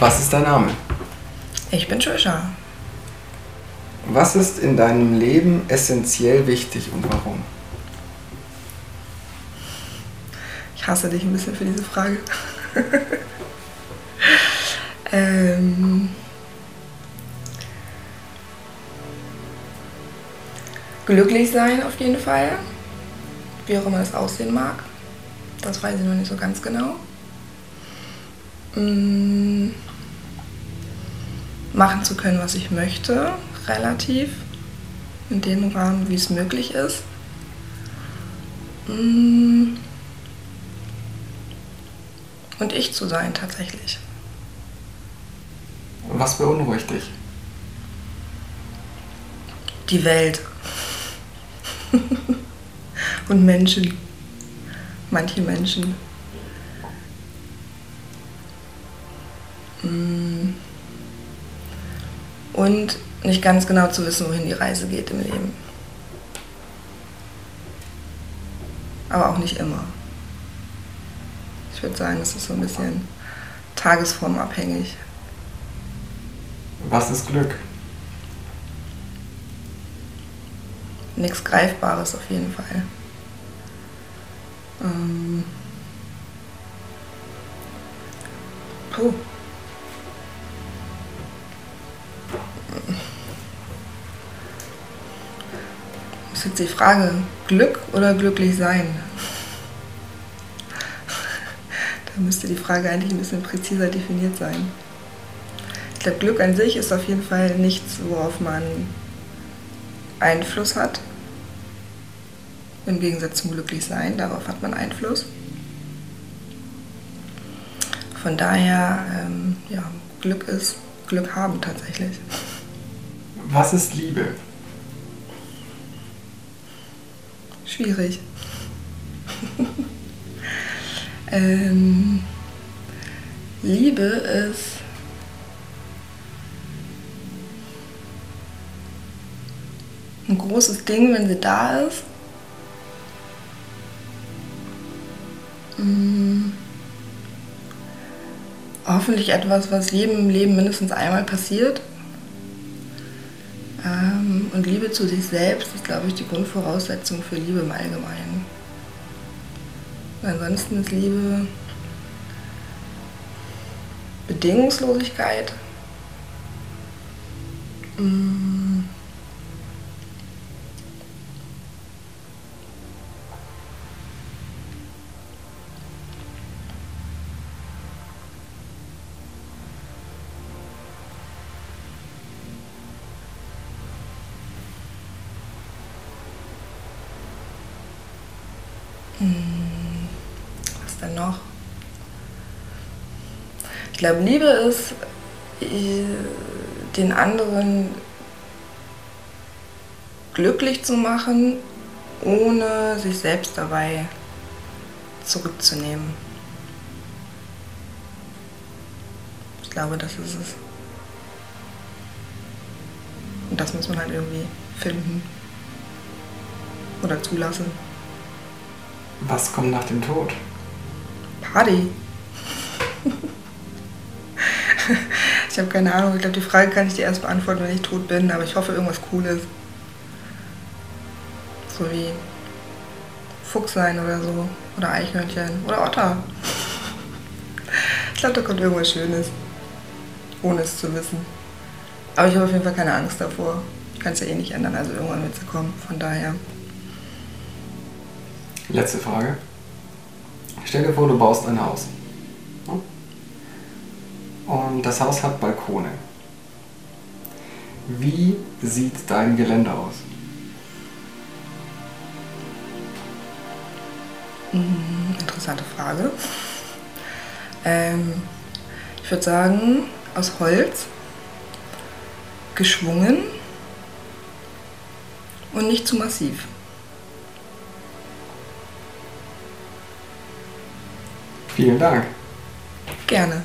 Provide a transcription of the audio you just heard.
Was ist dein Name? Ich bin Trisha. Was ist in deinem Leben essentiell wichtig und warum? Ich hasse dich ein bisschen für diese Frage. ähm, glücklich sein auf jeden Fall. Wie auch immer das aussehen mag. Das weiß ich noch nicht so ganz genau. Mm, machen zu können, was ich möchte, relativ. In dem Rahmen, wie es möglich ist. Mm, und ich zu sein tatsächlich. Was beunruhigt dich? Die Welt. und Menschen. Manche Menschen. Mm. Und nicht ganz genau zu wissen, wohin die Reise geht im Leben. Aber auch nicht immer. Ich würde sagen, es ist so ein bisschen tagesformabhängig. Was ist Glück? Nichts Greifbares auf jeden Fall. Ähm. Puh. Ist jetzt die Frage, Glück oder glücklich sein? da müsste die Frage eigentlich ein bisschen präziser definiert sein. Ich glaube, Glück an sich ist auf jeden Fall nichts, worauf man Einfluss hat. Im Gegensatz zum Glücklichsein, darauf hat man Einfluss. Von daher, ähm, ja, Glück ist Glück haben tatsächlich. Was ist Liebe? Schwierig. ähm, Liebe ist ein großes Ding, wenn sie da ist. Hm. Hoffentlich etwas, was jedem im Leben mindestens einmal passiert. Ähm, und Liebe zu sich selbst ist, glaube ich, die Grundvoraussetzung für Liebe im Allgemeinen. Ansonsten ist Liebe Bedingungslosigkeit. Mm. Was denn noch? Ich glaube, Liebe ist, äh, den anderen glücklich zu machen, ohne sich selbst dabei zurückzunehmen. Ich glaube, das ist es. Und das muss man halt irgendwie finden oder zulassen. Was kommt nach dem Tod? Party. ich habe keine Ahnung. Ich glaube, die Frage kann ich dir erst beantworten, wenn ich tot bin. Aber ich hoffe, irgendwas Cooles. So wie Fuchs sein oder so. Oder Eichhörnchen. Oder Otter. Ich glaube, da kommt irgendwas Schönes. Ohne es zu wissen. Aber ich habe auf jeden Fall keine Angst davor. Ich kann es ja eh nicht ändern. Also irgendwann wird es kommen. Von daher. Letzte Frage. Stell dir vor, du baust ein Haus. Und das Haus hat Balkone. Wie sieht dein Gelände aus? Mhm, interessante Frage. Ähm, ich würde sagen, aus Holz, geschwungen und nicht zu massiv. Vielen Dank. Gerne.